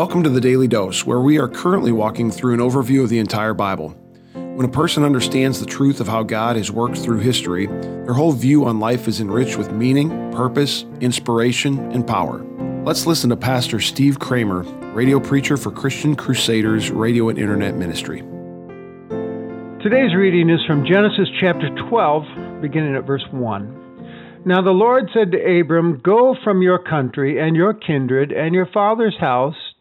Welcome to the Daily Dose, where we are currently walking through an overview of the entire Bible. When a person understands the truth of how God has worked through history, their whole view on life is enriched with meaning, purpose, inspiration, and power. Let's listen to Pastor Steve Kramer, radio preacher for Christian Crusaders Radio and Internet Ministry. Today's reading is from Genesis chapter 12, beginning at verse 1. Now the Lord said to Abram, Go from your country and your kindred and your father's house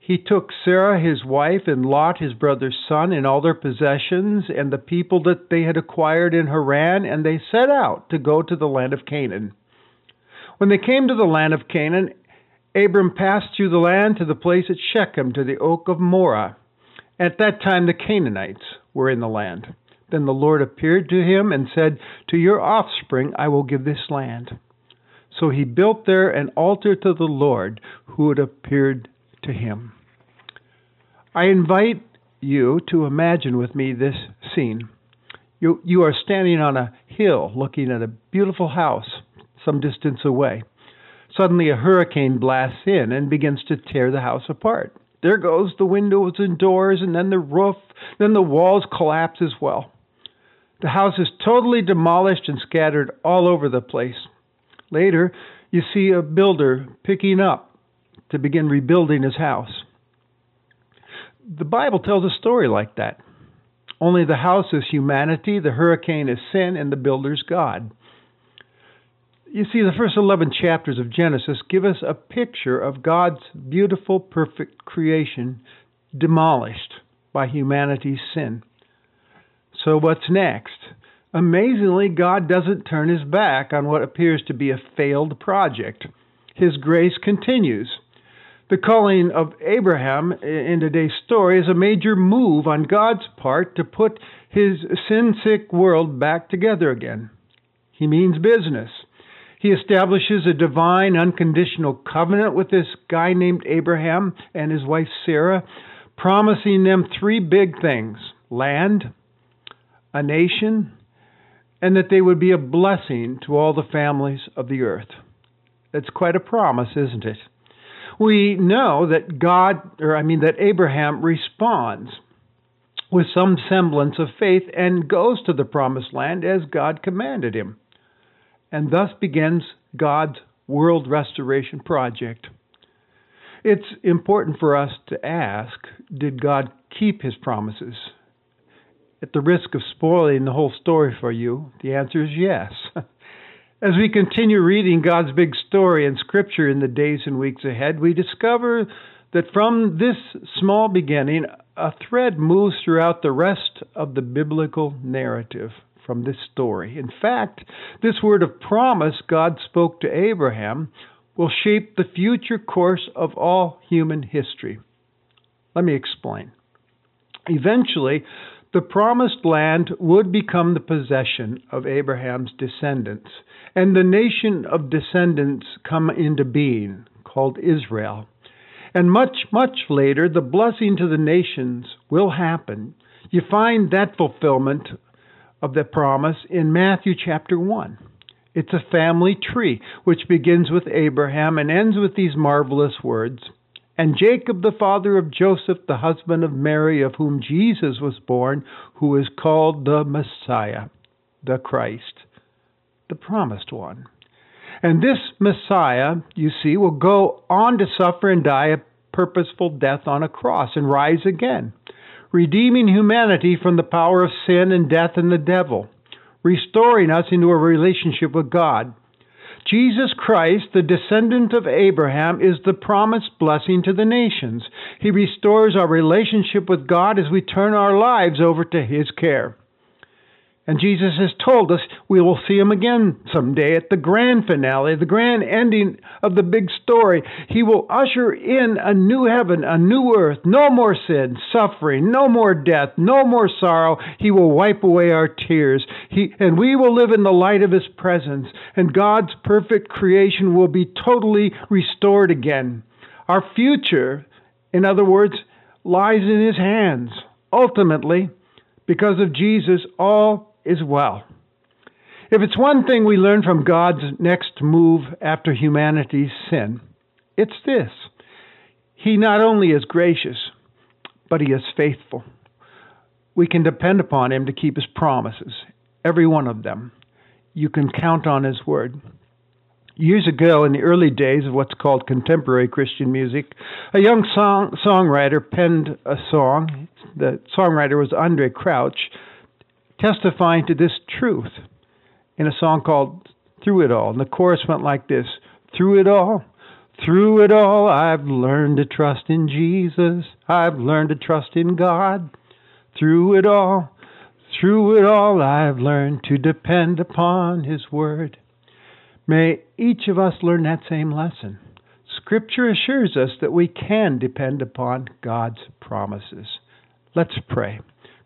he took Sarah his wife and Lot his brother's son and all their possessions and the people that they had acquired in Haran, and they set out to go to the land of Canaan. When they came to the land of Canaan, Abram passed through the land to the place at Shechem to the oak of Moreh. At that time the Canaanites were in the land. Then the Lord appeared to him and said, To your offspring I will give this land. So he built there an altar to the Lord who had appeared to him. I invite you to imagine with me this scene. You, you are standing on a hill looking at a beautiful house some distance away. Suddenly, a hurricane blasts in and begins to tear the house apart. There goes the windows and doors, and then the roof, then the walls collapse as well. The house is totally demolished and scattered all over the place. Later, you see a builder picking up to begin rebuilding his house. The Bible tells a story like that. Only the house is humanity, the hurricane is sin, and the builder's God. You see, the first 11 chapters of Genesis give us a picture of God's beautiful, perfect creation demolished by humanity's sin. So, what's next? Amazingly, God doesn't turn his back on what appears to be a failed project. His grace continues. The calling of Abraham in today's story is a major move on God's part to put his sin sick world back together again. He means business. He establishes a divine, unconditional covenant with this guy named Abraham and his wife Sarah, promising them three big things land, a nation, and that they would be a blessing to all the families of the earth. That's quite a promise, isn't it? We know that God, or I mean, that Abraham responds with some semblance of faith and goes to the promised land as God commanded him. And thus begins God's world restoration project. It's important for us to ask Did God keep his promises? At the risk of spoiling the whole story for you, the answer is yes. As we continue reading God's big story in Scripture in the days and weeks ahead, we discover that from this small beginning, a thread moves throughout the rest of the biblical narrative from this story. In fact, this word of promise God spoke to Abraham will shape the future course of all human history. Let me explain. Eventually, the promised land would become the possession of Abraham's descendants, and the nation of descendants come into being, called Israel. And much, much later, the blessing to the nations will happen. You find that fulfillment of the promise in Matthew chapter 1. It's a family tree which begins with Abraham and ends with these marvelous words and Jacob, the father of Joseph, the husband of Mary, of whom Jesus was born, who is called the Messiah, the Christ, the promised one. And this Messiah, you see, will go on to suffer and die a purposeful death on a cross and rise again, redeeming humanity from the power of sin and death and the devil, restoring us into a relationship with God Jesus Christ, the descendant of Abraham, is the promised blessing to the nations. He restores our relationship with God as we turn our lives over to His care. And Jesus has told us we will see him again someday at the grand finale, the grand ending of the big story. He will usher in a new heaven, a new earth, no more sin, suffering, no more death, no more sorrow. He will wipe away our tears. He, and we will live in the light of his presence, and God's perfect creation will be totally restored again. Our future, in other words, lies in his hands. Ultimately, because of Jesus, all is well. If it's one thing we learn from God's next move after humanity's sin, it's this He not only is gracious, but He is faithful. We can depend upon Him to keep His promises, every one of them. You can count on His word. Years ago, in the early days of what's called contemporary Christian music, a young song, songwriter penned a song. The songwriter was Andraé Crouch testifying to this truth in a song called Through It All. And the chorus went like this Through it all, through it all, I've learned to trust in Jesus. I've learned to trust in God. Through it all, through it all, I've learned to depend upon His Word. May each of us learn that same lesson. Scripture assures us that we can depend upon God's promises. Let's pray.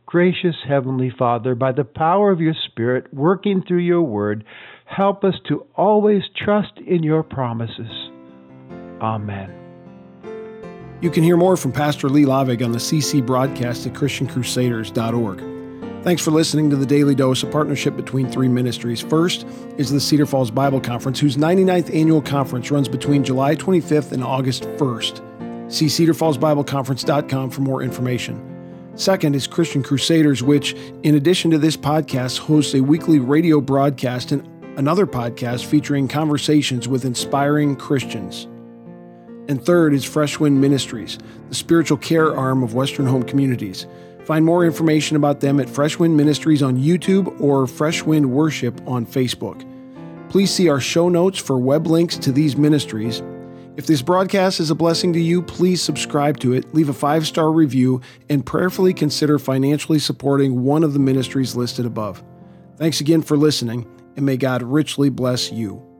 Gracious Heavenly Father, by the power of your Spirit working through your word, help us to always trust in your promises. Amen. You can hear more from Pastor Lee Lavig on the CC broadcast at ChristianCrusaders.org. Thanks for listening to the Daily Dose, a partnership between three ministries. First is the Cedar Falls Bible Conference, whose 99th annual conference runs between July 25th and August 1st. See cedarfallsbibleconference.com for more information. Second is Christian Crusaders, which, in addition to this podcast, hosts a weekly radio broadcast and another podcast featuring conversations with inspiring Christians. And third is Fresh Wind Ministries, the spiritual care arm of Western Home Communities. Find more information about them at Fresh Wind Ministries on YouTube or Fresh Wind Worship on Facebook. Please see our show notes for web links to these ministries if this broadcast is a blessing to you, please subscribe to it, leave a five star review, and prayerfully consider financially supporting one of the ministries listed above. Thanks again for listening, and may God richly bless you.